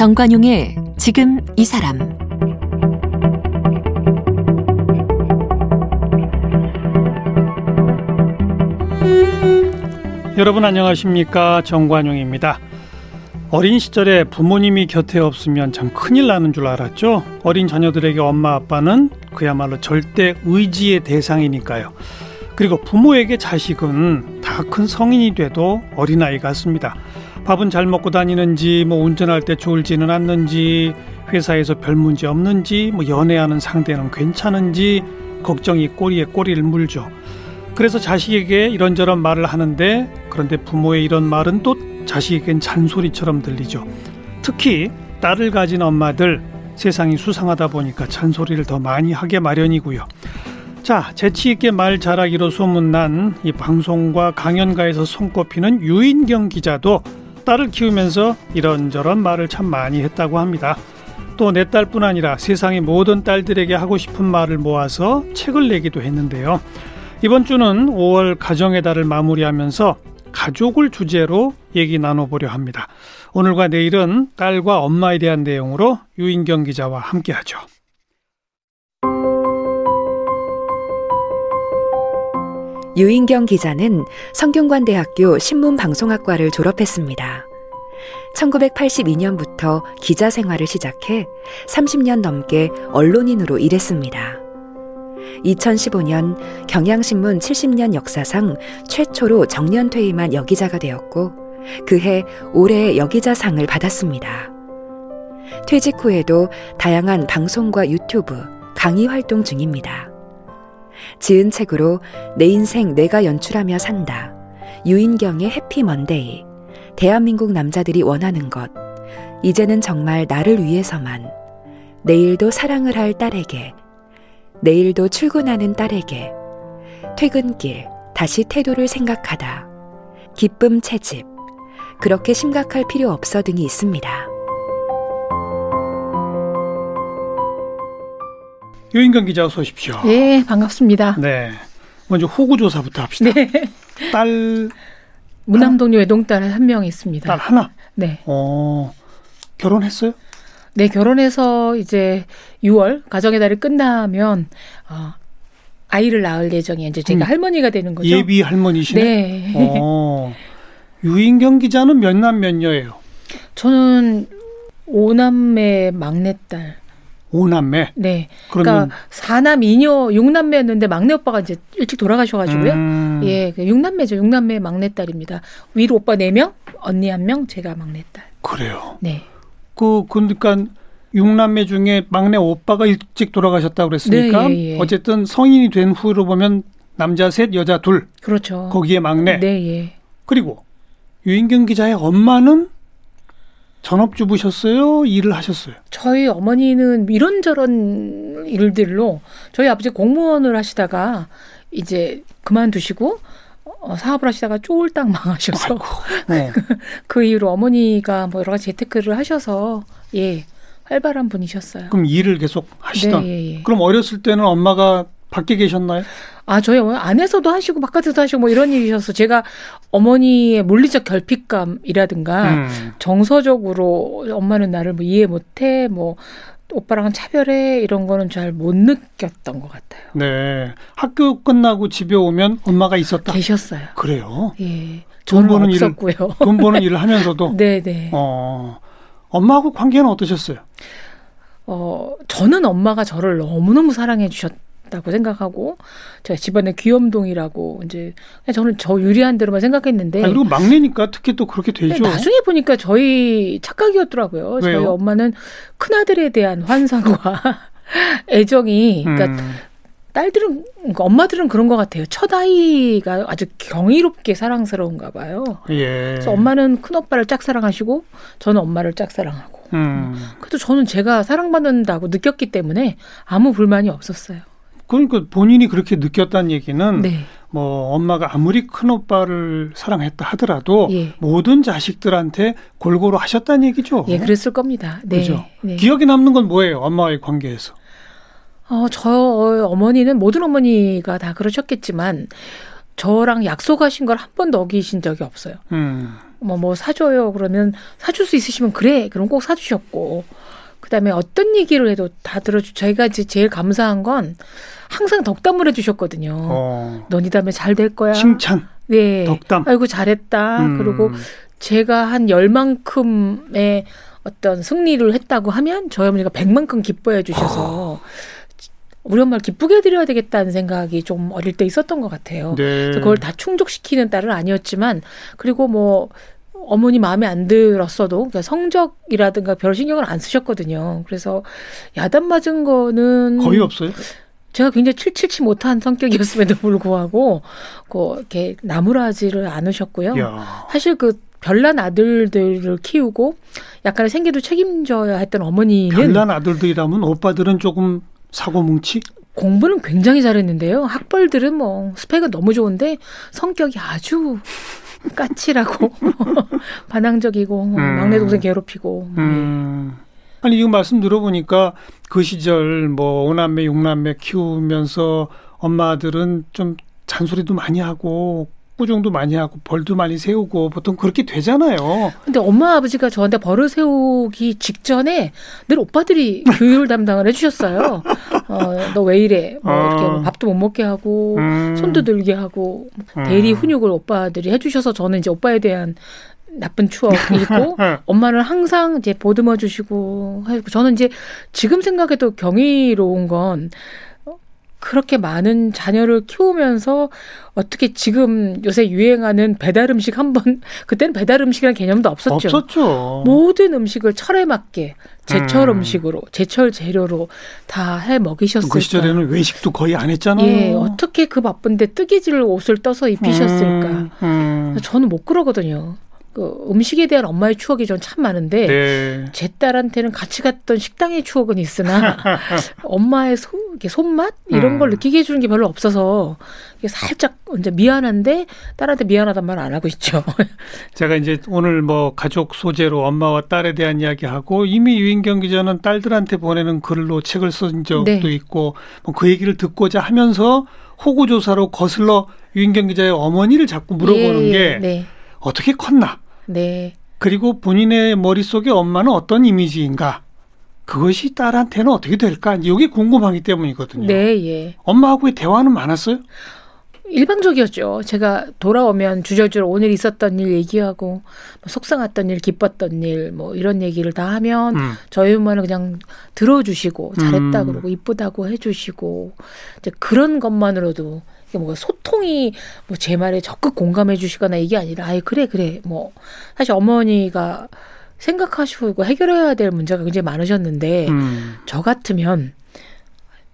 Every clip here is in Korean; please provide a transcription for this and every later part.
정관용의 지금 이 사람 여러분 안녕하십니까 정관용입니다. 어린 시절에 부모님이 곁에 없으면 참 큰일 나는 줄 알았죠. 어린 자녀들에게 엄마 아빠는 그야말로 절대 의지의 대상이니까요. 그리고 부모에게 자식은 다 큰 성인이 돼도 어린아이 같습니다. 밥은 잘 먹고 다니는지, 뭐 운전할 때 졸지는 않는지, 회사에서 별 문제 없는지, 뭐 연애하는 상대는 괜찮은지, 걱정이 꼬리에 꼬리를 물죠. 그래서 자식에게 이런저런 말을 하는데, 그런데 부모의 이런 말은 또 자식에겐 잔소리처럼 들리죠. 특히 딸을 가진 엄마들, 세상이 수상하다 보니까 잔소리를 더 많이 하게 마련이고요. 자, 재치 있게 말 잘하기로 소문난 이 방송과 강연가에서 손꼽히는 유인경 기자도 딸을 키우면서 이런저런 말을 참 많이 했다고 합니다. 또 내 딸뿐 아니라 세상의 모든 딸들에게 하고 싶은 말을 모아서 책을 내기도 했는데요. 이번 주는 5월 가정의 달을 마무리하면서 가족을 주제로 얘기 나눠보려 합니다. 오늘과 내일은 딸과 엄마에 대한 내용으로 유인경 기자와 함께하죠. 유인경 기자는 성균관대학교 신문방송학과를 졸업했습니다. 1982년부터 기자 생활을 시작해 30년 넘게 언론인으로 일했습니다. 2015년 경향신문 70년 역사상 최초로 정년 퇴임한 여기자가 되었고 그해 올해의 여기자상을 받았습니다. 퇴직 후에도 다양한 방송과 유튜브, 강의 활동 중입니다. 지은 책으로 내 인생 내가 연출하며 산다. 유인경의 해피 먼데이. 대한민국 남자들이 원하는 것. 이제는 정말 나를 위해서만. 내일도 사랑을 할 딸에게. 내일도 출근하는 딸에게. 퇴근길, 다시 태도를 생각하다. 기쁨 채집. 그렇게 심각할 필요 없어 등이 있습니다. 유인경 기자 어서 오십시오. 네, 반갑습니다. 네. 먼저 호구 조사부터 합시다. 네. 딸 무남동료 외동딸 한 명 있습니다. 딸 하나. 네. 어. 결혼했어요? 네, 결혼해서 이제 6월 가정의 달이 끝나면 어, 아이를 낳을 예정이에요. 이제 제가 음. 할머니가 되는 거죠. 예비 할머니시네. 네. 어. 유인경 기자는 몇 남몇 여예요? 저는 오남매 막내딸. 오남매. 네. 그러면 그러니까 사남 이녀 육남매였는데 막내 오빠가 이제 일찍 돌아가셔가지고요. 음, 예, 그 육남매죠. 육남매 막내딸입니다. 위로 오빠 네 명, 언니 한 명, 제가 막내딸. 그래요. 네. 그 그러니까 육남매 중에 막내 오빠가 일찍 돌아가셨다 고 그랬으니까 네, 예, 예. 어쨌든 성인이 된 후로 보면 남자 셋, 여자 둘. 그렇죠. 거기에 막내. 네, 예. 그리고 유인경 기자의 엄마는 전업주부셨어요? 일을 하셨어요? 저희 어머니는 이런저런 일들로 저희 아버지 공무원을 하시다가 이제 그만두시고 어, 사업을 하시다가 쫄딱 망하셔서 네. 그 이후로 어머니가 뭐 여러 가지 재테크를 하셔서 예 활발한 분이셨어요. 그럼 일을 계속 하시던. 네, 예, 예. 그럼 어렸을 때는 엄마가 밖에 계셨나요? 아 저희 어머니 안에서도 하시고 바깥에서도 하시고 뭐 이런 일이셔서 제가 어머니의 물리적 결핍감이라든가 음. 정서적으로 엄마는 나를 뭐 이해 못해 뭐 오빠랑은 차별해 이런 거는 잘 못 느꼈던 것 같아요. 네. 학교 끝나고 집에 오면 엄마가 있었다. 계셨어요. 그래요. 예. 돈 버는 일을- 없었고요. 돈 버는 일을 하면서도. 네 네. 어. 엄마하고 관계는 어떠셨어요? 어, 저는 엄마가 저를 너무너무 사랑해 주셨 다고 생각하고, 제가 집안에 귀염동이라고, 이제, 저는 저 유리한 대로만 생각했는데, 아, 그리고 막내니까 특히 또 그렇게 되죠. 나중에 보니까 저희 착각이었더라고요. 저희 왜요? 엄마는 큰 아들에 대한 환상과 애정이, 그러니까 음. 딸들은, 그러니까 엄마들은 그런 것 같아요. 첫 아이가 아주 경이롭게 사랑스러운가 봐요. 예. 그래서 엄마는 큰 오빠를 짝사랑하시고, 저는 엄마를 짝사랑하고. 음. 그래도 저는 제가 사랑받는다고 느꼈기 때문에 아무 불만이 없었어요. 그러니까 본인이 그렇게 느꼈다는 얘기는 네. 뭐 엄마가 아무리 큰 오빠를 사랑했다 하더라도 예. 모든 자식들한테 골고루 하셨다는 얘기죠. 예, 그랬을 겁니다. 네. 그죠? 네. 기억에 남는 건 뭐예요? 엄마와의 관계에서. 어, 저 어머니는 모든 어머니가 다 그러셨겠지만 저랑 약속하신 걸 한 번도 어기신 적이 없어요. 음. 뭐, 뭐 사줘요. 그러면 사줄 수 있으시면 그래. 그럼 꼭 사주셨고. 그 다음에 어떤 얘기를 해도 다 들어주, 저희가 이제 제일 감사한 건 항상 덕담을 해주셨거든요. 어. 넌이 다음에 잘 될 거야. 칭찬, 네. 덕담. 아이고, 잘했다. 음. 그리고 제가 한 열만큼의 어떤 승리를 했다고 하면 저희 어머니가 백만큼 기뻐해 주셔서 우리 엄마를 기쁘게 해드려야 되겠다는 생각이 좀 어릴 때 있었던 것 같아요. 네. 그래서 그걸 다 충족시키는 딸은 아니었지만 그리고 뭐 어머니 마음에 안 들었어도 그러니까 성적이라든가 별 신경을 안 쓰셨거든요. 그래서 야단 맞은 거는 거의 없어요. 제가 굉장히 칠칠치 못한 성격이었음에도 불구하고 그 이렇게 나무라지를 않으셨고요. 야. 사실 그 별난 아들들을 키우고 약간의 생계도 책임져야 했던 어머니는 별난 아들들이라면 오빠들은 조금 사고 뭉치? 공부는 굉장히 잘했는데요. 학벌들은 뭐 스펙은 너무 좋은데 성격이 아주 까칠하고 반항적이고 음. 막내 동생 괴롭히고 음. 아니 이거 말씀 들어보니까 그 시절 뭐 오남매 육남매 키우면서 엄마들은 좀 잔소리도 많이 하고 꾸중도 많이 하고 벌도 많이 세우고 보통 그렇게 되잖아요. 근데 엄마 아버지가 저한테 벌을 세우기 직전에 늘 오빠들이 교육을 담당을 해주셨어요. 어, 너 왜 이래? 뭐 이렇게 어. 뭐 밥도 못 먹게 하고 음. 손도 들게 하고 대리 훈육을 오빠들이 해주셔서 저는 이제 오빠에 대한 나쁜 추억이 있고 엄마는 항상 이제 보듬어 주시고 하고 저는 이제 지금 생각해도 경이로운 건 그렇게 많은 자녀를 키우면서 어떻게 지금 요새 유행하는 배달 음식 한번 그때는 배달 음식이라는 개념도 없었죠. 없었죠. 모든 음식을 철에 맞게 제철 음. 음. 식으로 제철 재료로 다 해 먹이셨을까. 그 시절에는 외식도 거의 안 했잖아요. 예, 어떻게 그 바쁜데 뜨개질 옷을 떠서 입히셨을까. 음, 음. 저는 못 그러거든요. 그 음식에 대한 엄마의 추억이 전 참 많은데 네. 제 딸한테는 같이 갔던 식당의 추억은 있으나 엄마의 소, 이렇게 손맛 이런 걸 음. 느끼게 해주는 게 별로 없어서 이게 살짝 이제 미안한데 딸한테 미안하단 말 안 하고 있죠. 제가 이제 오늘 뭐 가족 소재로 엄마와 딸에 대한 이야기하고 이미 유인경 기자는 딸들한테 보내는 글로 책을 쓴 적도 네. 있고 뭐 그 얘기를 듣고자 하면서 호구 조사로 거슬러 유인경 기자의 어머니를 자꾸 물어보는 예, 게 네, 어떻게 컸나 네, 그리고 본인의 머릿속에 엄마는 어떤 이미지인가 그것이 딸한테는 어떻게 될까 이게 궁금하기 때문이거든요. 네, 예. 엄마하고의 대화는 많았어요? 일방적이었죠. 제가 돌아오면 주저주저 오늘 있었던 일 얘기하고 뭐 속상했던 일, 기뻤던 일, 뭐 이런 얘기를 다 하면 음. 저희 엄마는 그냥 들어주시고 잘했다 음. 그러고 이쁘다고 해주시고 이제 그런 것만으로도 이게 뭐 소통이 뭐 제 말에 적극 공감해 주시거나 이게 아니라 아이 그래 그래 뭐 사실 어머니가 생각하시고 해결해야 될 문제가 굉장히 많으셨는데 음. 저 같으면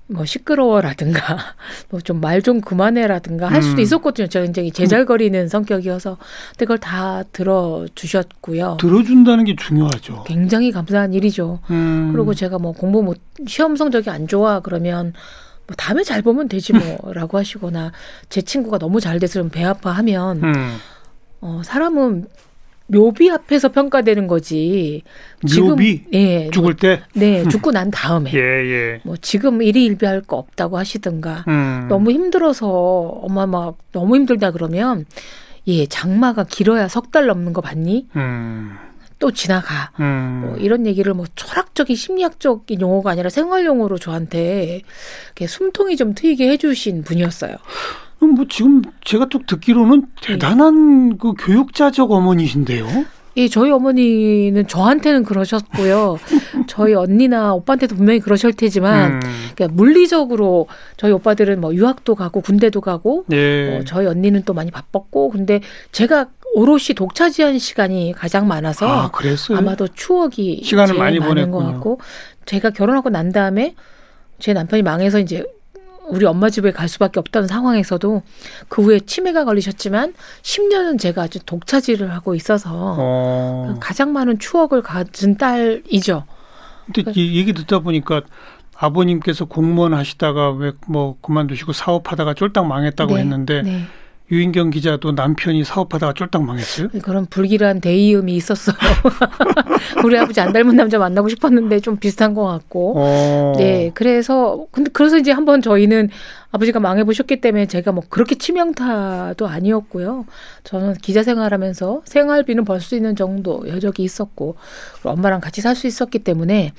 뭐 시끄러워라든가 뭐 좀 말 좀 그만해라든가 할 수도 음. 있었거든요. 제가 굉장히 제잘거리는 성격이어서 근데 그걸 다 들어주셨고요. 들어준다는 게 중요하죠. 굉장히 감사한 일이죠. 음. 그리고 제가 뭐 공부 못 시험 성적이 안 좋아 그러면 뭐 다음에 잘 보면 되지 뭐라고 하시거나 제 친구가 너무 잘 돼서 좀 배 아파하면 음. 어 사람은 묘비 앞에서 평가되는 거지. 묘비? 예, 죽을 때 네 죽고 난 다음에 예, 예. 뭐 지금 일희일비할 거 없다고 하시든가 음. 너무 힘들어서 엄마 막 너무 힘들다 그러면 예 장마가 길어야 석 달 넘는 거 봤니? 음. 또 지나가. 음. 뭐 이런 얘기를 뭐 철학적인 심리학적인 용어가 아니라 생활 용어로 저한테 이렇게 숨통이 좀 트이게 해주신 분이었어요. 뭐 지금 제가 쭉 듣기로는 대단한 그 교육자적 어머니신데요. 예, 저희 어머니는 저한테는 그러셨고요. 저희 언니나 오빠한테도 분명히 그러실 테지만 음. 그러니까 물리적으로 저희 오빠들은 뭐 유학도 가고 군대도 가고 예. 어, 저희 언니는 또 많이 바빴고 근데 제가 오롯이 독차지한 시간이 가장 많아서 아. 아마도 추억이 시간을 많이 많은 것. 같고 제가 결혼하고 난 다음에 제 남편이 망해서 이제 우리 엄마 집에 갈 수밖에 없던 상황에서도 그 후에 치매가 걸리셨지만 10년은 제가 아주 독차지를 하고 있어서 어. 가장 많은 추억을 가진 딸이죠. 근데 이 얘기 듣다 보니까 아버님께서 공무원 하시다가 왜 뭐 그만두시고 사업하다가 쫄딱 망했다고 네, 했는데 네. 유인경 기자도 남편이 사업하다가 쫄딱 망했어요? 그런 불길한 대이음이 있었어요. 우리 아버지 안 닮은 남자 만나고 싶었는데 좀 비슷한 것 같고. 어. 네, 그래서 근데 그래서 이제 한번 저희는 아버지가 망해 보셨기 때문에 제가 뭐 그렇게 치명타도 아니었고요. 저는 기자 생활하면서 생활비는 벌 수 있는 정도 여력이 있었고 엄마랑 같이 살 수 있었기 때문에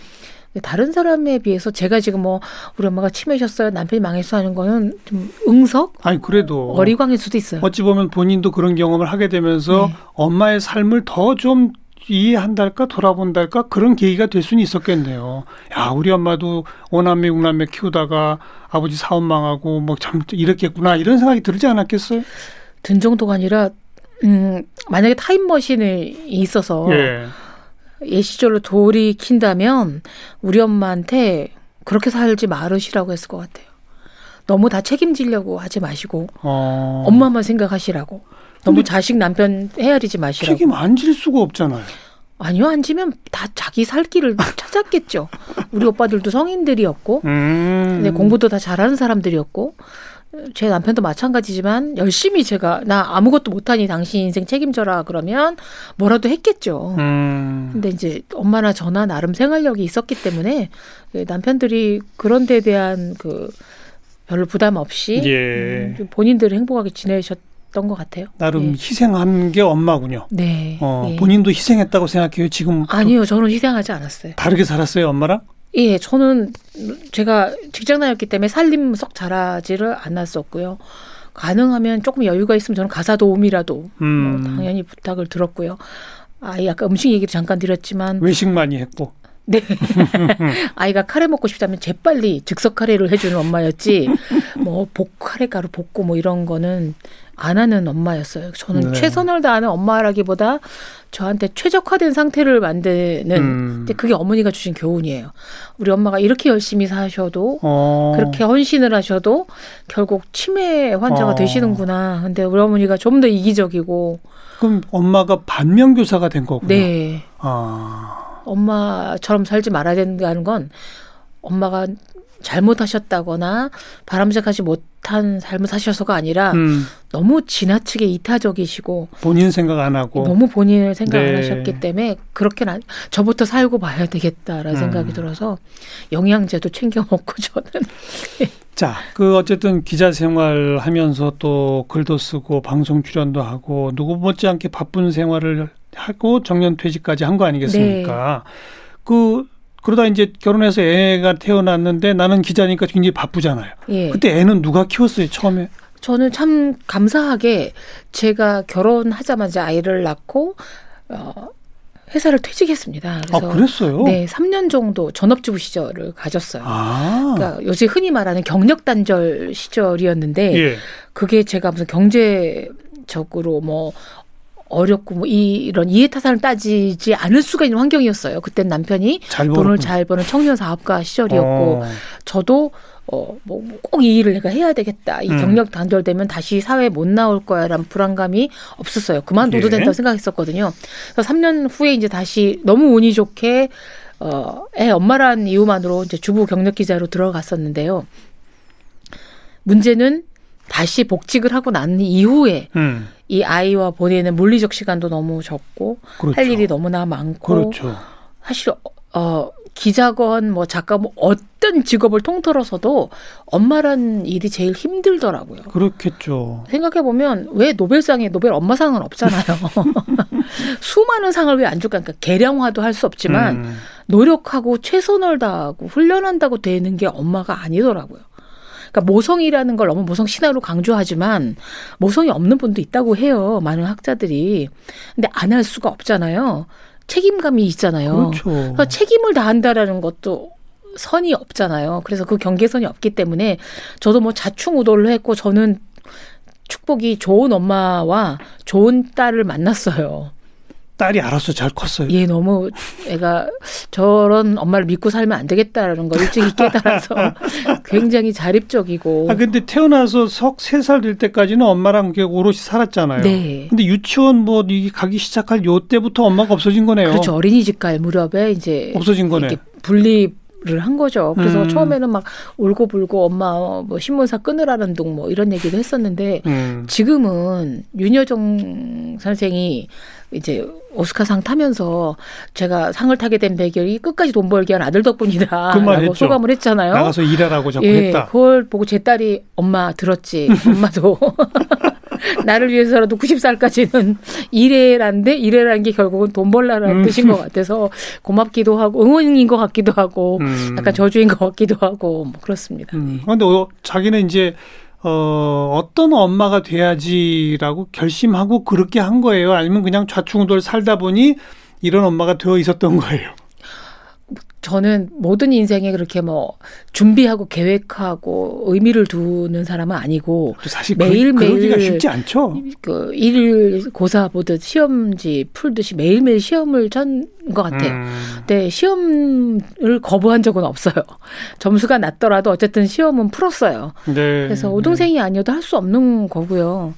다른 사람에 비해서 제가 지금 뭐 우리 엄마가 치매셨어요 남편이 망했어 하는 거는 좀 응석 아니 그래도 어리광일 수도 있어요. 어찌 보면 본인도 그런 경험을 하게 되면서 네. 엄마의 삶을 더좀 이해한달까 돌아본달까 그런 계기가 될 수는 있었겠네요. 야 우리 엄마도 오남매 육남매 키우다가 아버지 사업 망하고 뭐 참 이렇겠구나 이런 생각이 들지 않았겠어요? 든 정도가 아니라 음 만약에 타임머신이 있어서 예. 옛 시절로 돌이킨다면 우리 엄마한테 그렇게 살지 말으시라고 했을 것 같아요. 너무 다 책임지려고 하지 마시고 어. 엄마만 생각하시라고. 너무 자식 남편 헤아리지 마시라고. 책임 안 질 수가 없잖아요. 아니요, 안 지면 다 자기 살 길을 찾았겠죠. 우리 오빠들도 성인들이었고, 음. 근데 공부도 다 잘하는 사람들이었고, 제 남편도 마찬가지지만 열심히 제가 나 아무것도 못하니 당신 인생 책임져라 그러면 뭐라도 했겠죠. 음. 근데 이제 엄마나 저나 나름 생활력이 있었기 때문에 그 남편들이 그런 데에 대한 그 별로 부담 없이 예. 음, 본인들 행복하게 지내셨 던 것 같아요. 나름 예. 희생한 게 엄마군요. 네. 어, 예. 본인도 희생했다고 생각해요. 지금 또 아니요, 저는 희생하지 않았어요. 다르게 살았어요, 엄마랑? 예, 저는 제가 직장 다녔기 때문에 살림 썩 잘하지를 않았었고요. 가능하면 조금 여유가 있으면 저는 가사 도우미라도 음. 뭐 당연히 부탁을 들었고요. 아이 아까 음식 얘기도 잠깐 드렸지만 외식 많이 했고. 네. 아이가 카레 먹고 싶다면 재빨리 즉석 카레를 해주는 엄마였지, 뭐, 복, 카레 가루 볶고 뭐 이런 거는 안 하는 엄마였어요. 저는 네. 최선을 다하는 엄마라기보다 저한테 최적화된 상태를 만드는, 음. 그게 어머니가 주신 교훈이에요. 우리 엄마가 이렇게 열심히 사셔도, 어. 그렇게 헌신을 하셔도 결국 치매 환자가 어. 되시는구나. 근데 우리 어머니가 좀 더 이기적이고, 그럼 엄마가 반면교사가 된 거군요. 네. 아. 엄마처럼 살지 말아야 된다는 건 엄마가 잘못하셨다거나 바람직하지 못한 삶을 사셔서가 아니라 음. 너무 지나치게 이타적이시고 본인 생각 안 하고. 너무 본인을 생각 안 네. 하셨기 때문에 그렇게는 안- 저부터 살고 봐야 되겠다라는 음. 생각이 들어서 영양제도 챙겨 먹고 저는 자, 그 어쨌든 기자 생활 하면서 또 글도 쓰고 방송 출연도 하고 누구 못지않게 바쁜 생활을 하고 정년 퇴직까지 한 거 아니겠습니까? 네. 그 그러다 이제 결혼해서 애가 태어났는데 나는 기자니까 굉장히 바쁘잖아요. 예. 그때 애는 누가 키웠어요, 처음에? 저는 참 감사하게 제가 결혼하자마자 아이를 낳고 어 회사를 퇴직했습니다. 아, 그래서 그랬어요? 네, 3년 정도 전업주부 시절을 가졌어요. 아. 그러니까 요새 흔히 말하는 경력 단절 시절이었는데 예. 그게 제가 무슨 경제 적으로 뭐 어렵고 뭐 이- 이런 이해타산을 따지지 않을 수가 있는 환경이었어요. 그땐 남편이 잘 돈을. 잘 버는 청년 사업가 시절이었고 어. 저도 어 뭐 꼭 이 일을 내가 해야 되겠다. 이 음. 경력 단절되면 다시 사회에 못 나올 거야 라는 불안감이 없었어요. 그만둬도 예. 된다고 생각했었거든요. 그래서 3년 후에 이제 다시 너무 운이 좋게 어, 애 엄마란 이유만으로 이제 주부 경력 기자로 들어갔었는데요. 문제는 다시 복직을 하고 난 이후에 음. 이 아이와 보내는 물리적 시간도 너무 적고 그렇죠. 할 일이 너무나 많고 그렇죠. 사실 어 기자건 뭐 작가 뭐 어떤 직업을 통틀어서도 엄마란 일이 제일 힘들더라고요. 그렇겠죠. 생각해 보면 왜 노벨상에 노벨 엄마상은 없잖아요. 수많은 상을 왜 안 줄까? 그러니까 계량화도 할 수 없지만 음. 노력하고 최선을 다하고 훈련한다고 되는 게 엄마가 아니더라고요. 그러니까 모성이라는 걸 너무 모성 신화로 강조하지만 모성이 없는 분도 있다고 해요. 많은 학자들이. 근데 안 할 수가 없잖아요. 책임감이 있잖아요. 그렇죠. 그러니까 책임을 다한다라는 것도 선이 없잖아요. 그래서 그 경계선이 없기 때문에 저도 뭐 자충우돌을 했고 저는 축복이 좋은 엄마와 좋은 딸을 만났어요. 딸이 알아서 잘 컸어요. 얘 너무 애가 저런 엄마를 믿고 살면 안 되겠다라는 걸 일찍이 깨달아서 굉장히 자립적이고 아 근데 태어나서 석 세 살 될 때까지는 엄마랑 오롯이 살았잖아요. 네. 근데 유치원 뭐 이게 가기 시작할 요 때부터 엄마가 없어진 거네요. 그렇죠 어린이집 갈 무렵에 이제 없어진 거네. 분리 를한 거죠. 그래서 음. 처음에는 막 울고불고 엄마 뭐 신문사 끊으라는 둥 뭐 이런 얘기도 했었는데 음. 지금은 윤여정 선생이 이제 오스카상 타면서 제가 상을 타게 된 배경이 끝까지 돈 벌게 한 아들 덕분이다. 그말 라고 했죠. 소감을 했잖아요. 나가서 일하라고 자꾸 예, 했다. 그걸 보고 제 딸이 엄마 들었지. 엄마도 나를 위해서라도 90살까지는 일해라는데 일해라는 게 결국은 돈 벌라라는 음. 뜻인 것 같아서 고맙기도 하고 응원인 것 같기도 하고 음. 약간 저주인 것 같기도 하고 뭐 그렇습니다. 음. 근데 어, 자기는 이제 어, 어떤 엄마가 돼야지라고 결심하고 그렇게 한 거예요? 아니면 그냥 좌충우돌 살다 보니 이런 엄마가 되어 있었던 거예요? 저는 모든 인생에 그렇게 뭐 준비하고 계획하고 의미를 두는 사람은 아니고 사실 매일, 그, 그러기가 매일 쉽지 않죠. 그일 고사 보듯 시험지 풀듯이 매일 매일 시험을 천것 같아요. 음. 네, 시험을 거부한 적은 없어요. 점수가 낮더라도 어쨌든 시험은 풀었어요. 네. 그래서 오동생이 아니어도 할 수 없는 거고요.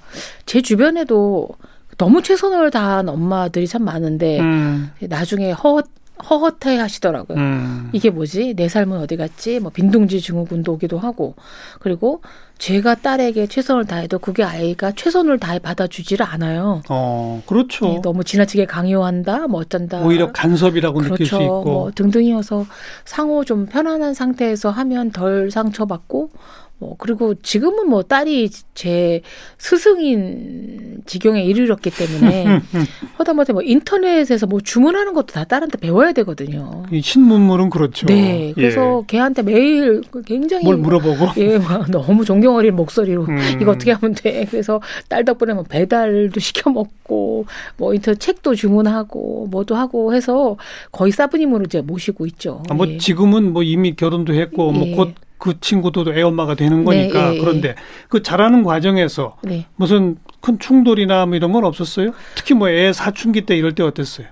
제 주변에도 너무 최선을 다한 엄마들이 참 많은데 음. 나중에 허 허허태 하시더라고요. 음. 이게 뭐지? 내 삶은 어디 갔지? 뭐 빈둥지 증후군도 오기도 하고 그리고 제가 딸에게 최선을 다해도 그게 아이가 최선을 다해 받아주지를 않아요. 어, 그렇죠. 예, 너무 지나치게 강요한다, 뭐 어쩐다. 오히려 간섭이라고 느낄 수 그렇죠. 있고. 뭐 등등이어서 상호 좀 편안한 상태에서 하면 덜 상처받고 뭐 그리고 지금은 뭐 딸이 제 스승인 지경에 이르렀기 때문에 하다못해 뭐 인터넷에서 뭐 주문하는 것도 다 딸한테 배워야 되거든요. 이 신문물은 그렇죠. 네, 그래서 걔한테 매일 굉장히 예. 뭘 물어보고. 예, 막 너무 존경 어린 목소리로 음. 이거 어떻게 하면 돼? 그래서 딸 덕분에 뭐 배달도 시켜 먹고 뭐 인터넷 책도 주문하고 뭐도 하고 해서 거의 사부님으로 이제 모시고 있죠. 아, 뭐 예. 지금은 뭐 이미 결혼도 했고 예. 뭐곧 그 친구도 애 엄마가 되는 거니까 네, 예, 예. 그런데 그 자라는 과정에서 네. 무슨 큰 충돌이나 뭐 이런 건 없었어요? 특히 뭐 애 사춘기 때 이럴 때 어땠어요?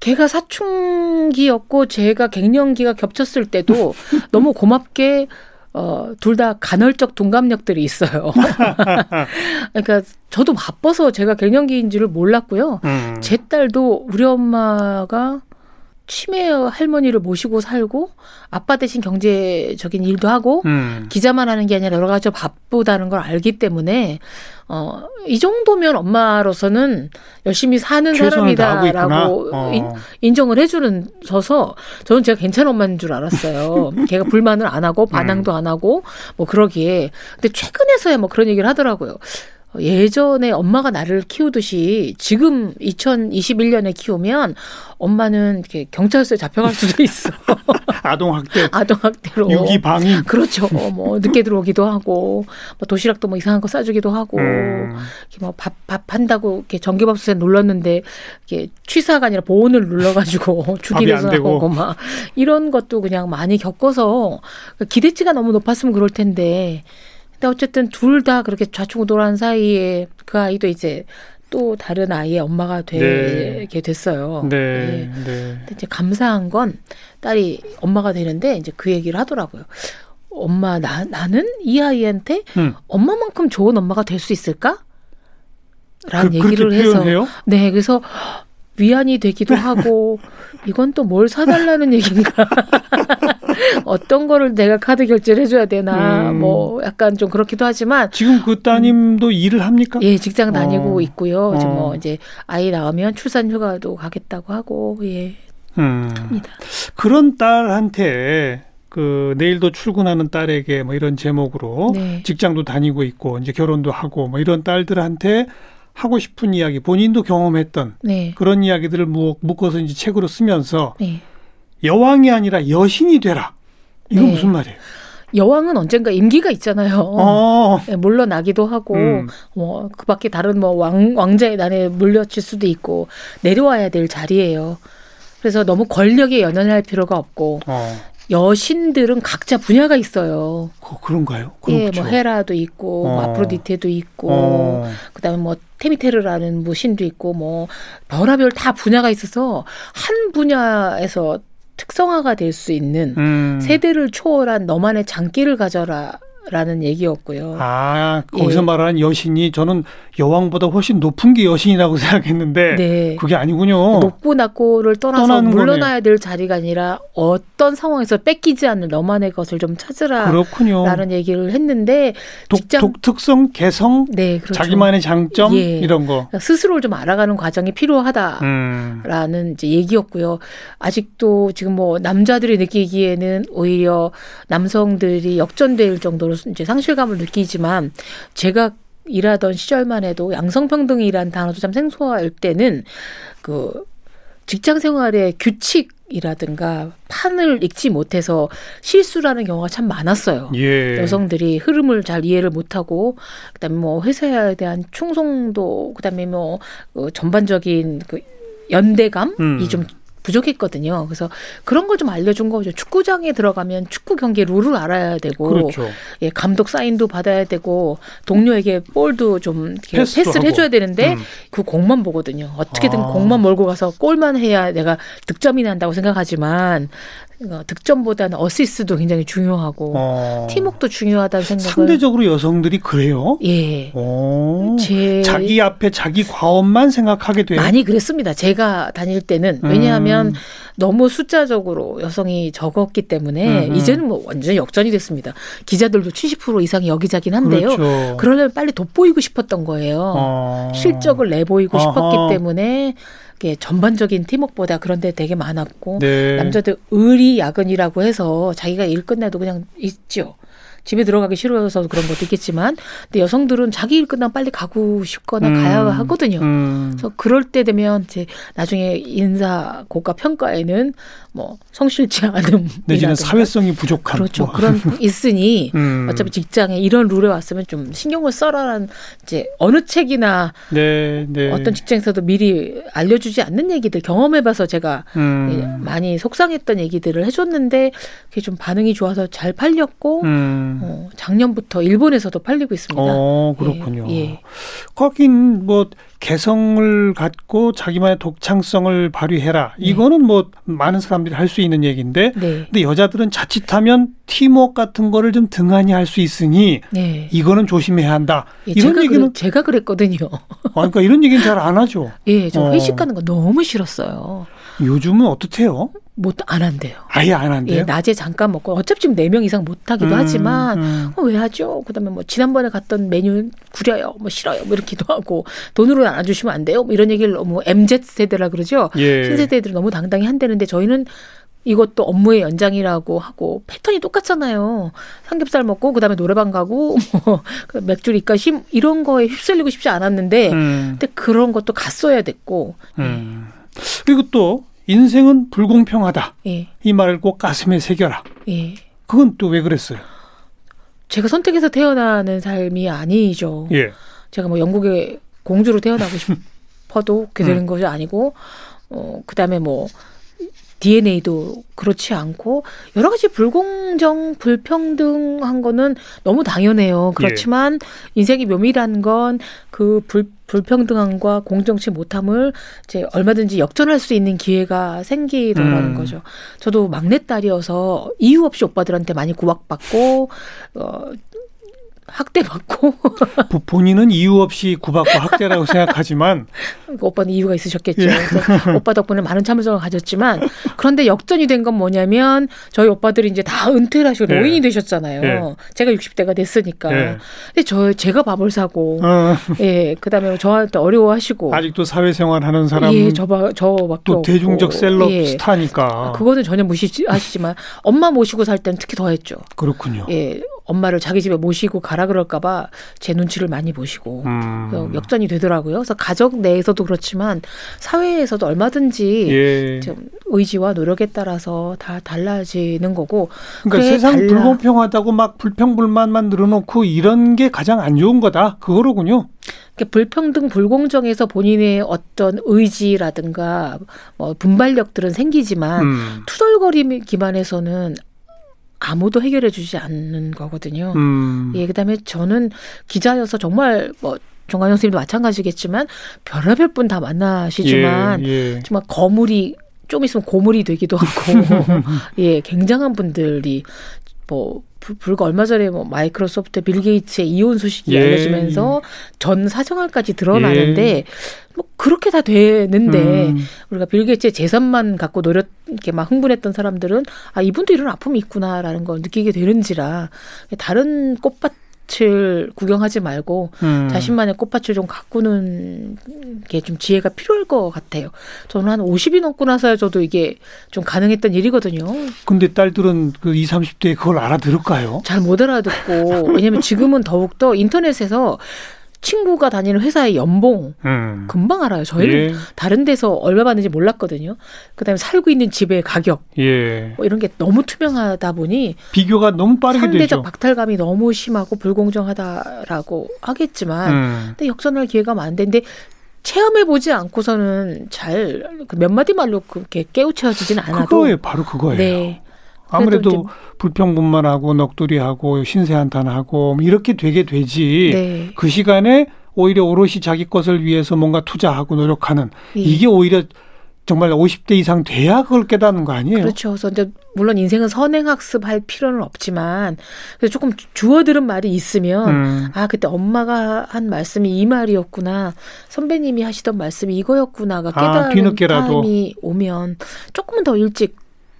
걔가 사춘기였고 제가 갱년기가 겹쳤을 때도 너무 고맙게 어, 둘 다 간헐적 동감력들이 있어요. 그러니까 저도 바빠서 제가 갱년기인지를 몰랐고요. 음. 제 딸도 우리 엄마가 치매 할머니를 모시고 살고 아빠 대신 경제적인 일도 하고 음. 기자만 하는 게 아니라 여러 가지 바쁘다는 걸 알기 때문에 어, 이 정도면 엄마로서는 열심히 사는. 사람이다라고 어. 인- 인정을 해주는 서서 저는 제가 괜찮은 엄마인 줄 알았어요. 걔가 불만을 안 하고 반항도 안 하고 뭐 그러기에 근데 최근에서야 뭐 그런 얘기를 하더라고요. 어, 예전에 엄마가 나를 키우듯이 지금 2021년에 키우면 엄마는 이렇게 경찰서에 잡혀갈 수도 있어. 아동 학대, 아동학대로. 유기 방임. 그렇죠. 뭐 늦게 들어오기도 하고 뭐 도시락도 뭐 이상한 거 싸주기도 하고 음. 이렇게 뭐밥 밥 한다고 이렇게 전기밥솥에 눌렀는데 이게 취사가 아니라 보온을 눌러가지고 주기를. 하고 막 이런 것도 그냥 많이 겪어서 기대치가 너무 높았으면 그럴 텐데 근데 어쨌든 둘 다 그렇게 좌충우돌한 사이에 그 아이도 이제 또 다른 아이의 엄마가 되게 됐어요. 네, 예. 네. 근데 이제 감사한 건 딸이 엄마가 되는데 이제 그 얘기를 하더라고요. 엄마 나 나는 이 아이한테 음. 엄마만큼 좋은 엄마가 될 수 있을까? 라는 그, 얘기를 해서 표현해요? 네 그래서 위안이 되기도 하고 이건 또 뭘 사달라는 얘기인가 어떤 거를 내가 카드 결제를 해줘야 되나 음. 뭐 약간 좀 그렇기도 하지만 지금 그 따님도 일을 합니까? 예 직장 다니고 어. 있고요 이제 뭐 어. 이제 아이 나오면 출산 휴가도 가겠다고 하고 예 음. 합니다 그런 딸한테 그 내일도 출근하는 딸에게 뭐 이런 제목으로 네. 직장도 다니고 있고 이제 결혼도 하고 뭐 이런 딸들한테 하고 싶은 이야기 본인도 경험했던 네 그런 이야기들을 무- 묶어서 이제 책으로 쓰면서 네. 여왕이 아니라 여신이 되라. 이건 네. 무슨 말이에요? 여왕은 언젠가 임기가 있잖아요. 어. 예, 물러나기도 하고 음. 뭐 그 밖에 다른 뭐 왕 왕자의 난에 물려칠 수도 있고 내려와야 될 자리예요. 그래서 너무 권력에 연연할 필요가 없고 어. 여신들은 각자 분야가 있어요. 그, 그런가요? 예, 그렇죠. 뭐 헤라도 있고 뭐 어. 아프로디테도 있고 어. 그다음에 뭐 테미테르라는 뭐 신도 있고 뭐 별하별 다 분야가 있어서 한 분야에서 특성화가 될 수 있는 음. 세대를 초월한 너만의 장기를 가져라. 라는 얘기였고요. 아, 거기서 예. 말하는 여신이 저는 여왕보다 훨씬 높은 게 여신이라고 생각했는데 네. 그게 아니군요. 높고 낮고를 떠나서 물러나야 될 자리가 아니라 어떤 상황에서 뺏기지 않는 너만의 것을 좀 찾으라. 그렇군요. 라는 얘기를 했는데 독, 직장 독특성, 개성, 네, 그렇죠. 자기만의 장점 예. 이런 거. 그러니까 스스로를 좀 알아가는 과정이 필요하다. 음. 라는 이제 얘기였고요. 아직도 지금 뭐 남자들이 느끼기에는 오히려 남성들이 역전될 정도로 이제 상실감을 느끼지만 제가 일하던 시절만 해도 양성평등이란 단어도 참 생소할 때는 그 직장 생활의 규칙 이라든가 판을 읽지 못해서 실수라는 경우가 참 많았어요. 예. 여성들이 흐름을 잘 이해를 못하고 그다음에 뭐 회사에 대한 충성도 그다음에 뭐그 전반적인 그 연대감이 음. 좀 부족했거든요. 그래서 그런 걸 좀 알려준 거죠. 축구장에 들어가면 축구 경기 룰을 알아야 되고, 그렇죠. 예, 감독 사인도 받아야 되고, 동료에게 볼도 좀 패스를 하고. 해줘야 되는데 음. 그 공만 보거든요. 어떻게든 아. 공만 몰고 가서 골만 해야 내가 득점이 난다고 생각하지만 어, 득점보다는 어시스트도 굉장히 중요하고 어. 팀워크도 중요하다는 생각을 상대적으로 여성들이 그래요? 예. 오. 제 자기 앞에 자기 과업만 생각하게 돼요. 많이 그랬습니다. 제가 다닐 때는 왜냐하면 음. 너무 숫자적으로 여성이 적었기 때문에 음, 음. 이제는 뭐 완전 역전이 됐습니다. 기자들도 70% 이상이 여기자긴 한데요. 그렇죠. 그러려면 빨리 돋보이고 싶었던 거예요. 어. 실적을 내보이고 어허. 싶었기 때문에 이게 전반적인 팀워크보다 그런 데 되게 많았고 네. 남자들 의리 야근이라고 해서 자기가 일 끝내도 그냥 있죠. 집에 들어가기 싫어서 그런 것도 있겠지만, 근데 여성들은 자기 일 끝나면 빨리 가고 싶거나 음. 가야 하거든요. 음. 그래서 그럴 때 되면 이제 나중에 인사 고가 평가에는 뭐 성실치 않음 내지는 사회성이 부족한 그렇죠 뭐. 그런 있으니 음. 어차피 직장에 이런 룰에 왔으면 좀 신경을 써라라는 이제 어느 책이나 네, 네. 어떤 직장에서도 미리 알려주지 않는 얘기들 경험해봐서 제가 음. 예, 많이 속상했던 얘기들을 해줬는데 그게 좀 반응이 좋아서 잘 팔렸고 음. 어, 작년부터 일본에서도 팔리고 있습니다. 어, 그렇군요. 예, 예. 거긴 뭐 개성을 갖고 자기만의 독창성을 발휘해라. 이거는 뭐 많은 사람들이 할 수 있는 얘기인데 네, 근데 여자들은 자칫하면 팀워크 같은 거를 좀 등한히 할 수 있으니 네. 이거는 조심해야 한다. 예, 이런 제가 얘기는 그래, 제가 그랬거든요. 아, 그러니까 이런 얘기는 잘 안 하죠. 예, 저 어. 회식하는 거 너무 싫었어요. 요즘은 어떻대요? 못 안 한대요. 아예 안 한대요. 예, 낮에 잠깐 먹고 어차피 지금 네 명 이상 못 하기도 음, 하지만 음. 어, 왜 하죠? 그다음에 뭐 지난번에 갔던 메뉴 구려요, 뭐 싫어요, 뭐 이렇게도 하고 돈으로 나눠주시면 안 돼요, 뭐 이런 얘기를 너무 MZ 세대라 그러죠. 예. 신세대들이 너무 당당히 한다는데 저희는 이것도 업무의 연장이라고 하고 패턴이 똑같잖아요. 삼겹살 먹고 그다음에 노래방 가고 뭐 맥주 리까 심 이런 거에 휩쓸리고 싶지 않았는데 음, 근데 그런 것도 갔어야 됐고 음. 그리고 또 인생은 불공평하다. 예, 이 말을 꼭 가슴에 새겨라. 예. 그건 또 왜 그랬어요? 제가 선택해서 태어나는 삶이 아니죠. 예. 제가 뭐 영국의 공주로 태어나고 싶어도 그렇게 되는 음. 것이 아니고 어 그 다음에 뭐 DNA도 그렇지 않고 여러 가지 불공정 불평등한 거는 너무 당연해요. 그렇지만 인생의 묘미라는 건그 불평등함과 공정치 못함을 이제 얼마든지 역전할 수 있는 기회가 생기더라는 음. 거죠. 저도 막내딸이어서 이유 없이 오빠들한테 많이 구박받고 어 학대받고 보- 본인은 이유 없이 구박과 학대라고 생각하지만 그 오빠는 이유가 있으셨겠죠. 예. 그래서 오빠 덕분에 많은 참을성을 가졌지만 그런데 역전이 된 건 뭐냐면 저희 오빠들이 이제 다 은퇴를 하시고 예. 노인이 되셨잖아요. 예. 제가 60대가 됐으니까. 예. 근데 저 제가 밥을 사고 어, 예 그다음에 저한테 어려워하시고 아직도 사회생활 하는 사람 예 저바 저밖에 또 없고. 대중적 셀럽 예. 스타니까 그거는 전혀 무시하시지만 엄마 모시고 살 때는 특히 더했죠. 그렇군요. 예 엄마를 자기 집에 모시고 가라 그럴까봐 제 눈치를 많이 보시고 음. 어, 역전이 되더라고요. 그래서 가족 내에서도 그렇지만 사회에서도 얼마든지 예. 좀 의지와 노력에 따라서 다 달라지는 거고. 그러니까 세상 달라. 불공평하다고 막 불평불만만 늘어놓고 이런 게 가장 안 좋은 거다. 그거로군요. 이렇게 불평등 불공정에서 본인의 어떤 의지라든가 뭐 분발력들은 생기지만 음. 투덜거림 기반에서는 아무도 해결해 주지 않는 거거든요. 음. 예, 그다음에 저는 기자여서 정말 뭐 정관영 선생님도 마찬가지겠지만 별의별 분 다 만나시지만 예, 예. 정말 거물이 좀 있으면 고물이 되기도 하고 예 굉장한 분들이 뭐 불과 얼마 전에 뭐 마이크로소프트 빌 게이츠의 이혼 소식이 예. 알려지면서 전 사생활까지 드러나는데 예. 뭐 그렇게 다 되는데 음. 우리가 빌 게이츠의 재산만 갖고 노력 이렇게 막 흥분했던 사람들은 아 이분도 이런 아픔이 있구나라는 걸 느끼게 되는지라 다른 꽃밭 을 구경하지 말고 음. 자신만의 꽃밭을 좀 가꾸는 게 좀 지혜가 필요할 것 같아요. 저는 한 50이 넘고 나서야 저도 이게 좀 가능했던 일이거든요. 근데 딸들은 그 20, 30대에 그걸 알아들을까요? 잘 못 알아듣고 왜냐면 지금은 더욱더 인터넷에서 친구가 다니는 회사의 연봉 음. 금방 알아요. 저희는 예. 다른 데서 얼마 받는지 몰랐거든요. 그다음에 살고 있는 집의 가격 예. 뭐 이런 게 너무 투명하다 보니 비교가 너무 빠르게 상대적 되죠. 박탈감이 너무 심하고 불공정하다라고 하겠지만 음. 근데 역전할 기회가 많은데 체험해 보지 않고서는 잘그 몇 마디 말로 그렇게 깨우쳐지진 않아도 그거예요. 바로 그거예요. 네. 아무래도 그래도 불평분만 하고 넋두리하고 신세한탄하고 뭐 이렇게 되게 되지. 네. 그 시간에 오히려 오롯이 자기 것을 위해서 뭔가 투자하고 노력하는 예. 이게 오히려 정말 50대 이상 돼야 그걸 깨닫는 거 아니에요? 그렇죠. 그래서 이제 물론 인생은 선행학습할 필요는 없지만 그래서 조금 주워들은 말이 있으면 음. 아 그때 엄마가 한 말씀이 이 말이었구나 선배님이 하시던 말씀이 이거였구나가 아, 깨달은 뒤늦게라도. 타임이 오면 조금은 더 일찍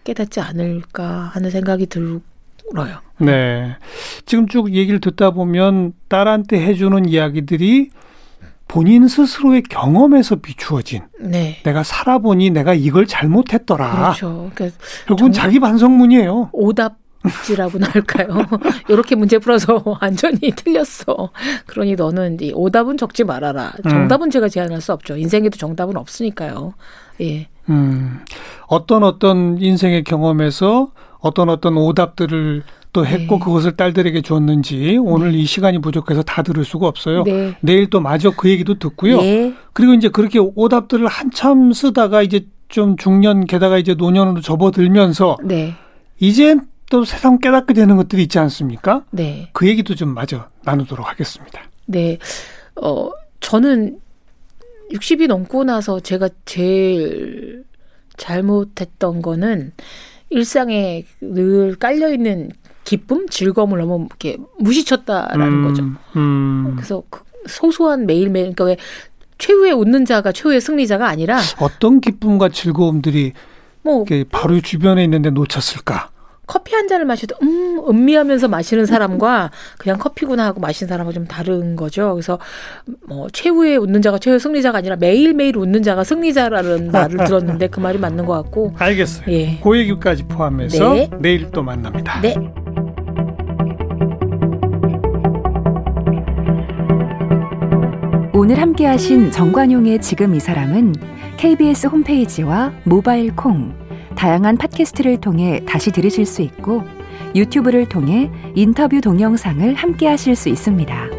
깨닫지 않을까 하는 생각이 들어요. 네. 지금 쭉 얘기를 듣다 보면 딸한테 해주는 이야기들이 본인 스스로의 경험에서 비추어진 네. 내가 살아보니 내가 이걸 잘못했더라. 그렇죠. 그러니까 결국은 정- 자기 반성문이에요. 오답 지라고나 할까요? 이렇게 문제 풀어서 완전히 틀렸어. 그러니 너는 이 오답은 적지 말아라. 음. 정답은 제가 제안할 수 없죠. 인생에도 정답은 없으니까요. 예. 음, 어떤 어떤 인생의 경험에서 어떤 어떤 오답들을 또 했고 네. 그것을 딸들에게 줬는지 오늘 이 시간이 부족해서 다 들을 수가 없어요. 네. 내일 또 마저 그 얘기도 듣고요. 예. 그리고 이제 그렇게 오답들을 한참 쓰다가 이제 좀 중년 게다가 이제 노년으로 접어들면서 네. 이젠 또 세상 깨닫게 되는 것들이 있지 않습니까? 네. 그 얘기도 좀 마저 나누도록 하겠습니다. 네. 어, 저는 60이 넘고 나서 제가 제일 잘못했던 거는 일상에 늘 깔려있는 기쁨, 즐거움을 너무 이렇게 무시쳤다라는 음, 거죠. 음, 그래서 그 소소한 매일매일, 그러니까 왜 최후의 웃는 자가 최후의 승리자가 아니라 어떤 기쁨과 즐거움들이 뭐 이렇게 바로 주변에 있는데 놓쳤을까? 커피 한 잔을 마셔도 음 음미하면서 마시는 사람과 그냥 커피구나 하고 마시는 사람은 좀 다른 거죠. 그래서 뭐 최후의 웃는 자가 최후의 승리자가 아니라 매일 매일 웃는 자가 승리자라는 말을 들었는데 그 말이 맞는 것 같고 알겠어요. 예. 그 얘기까지 포함해서 네. 내일 또 만납니다. 네. 오늘 함께하신 정관용의 지금 이 사람은 KBS 홈페이지와 모바일 콩, 다양한 팟캐스트를 통해 다시 들으실 수 있고 유튜브를 통해 인터뷰 동영상을 함께 하실 수 있습니다.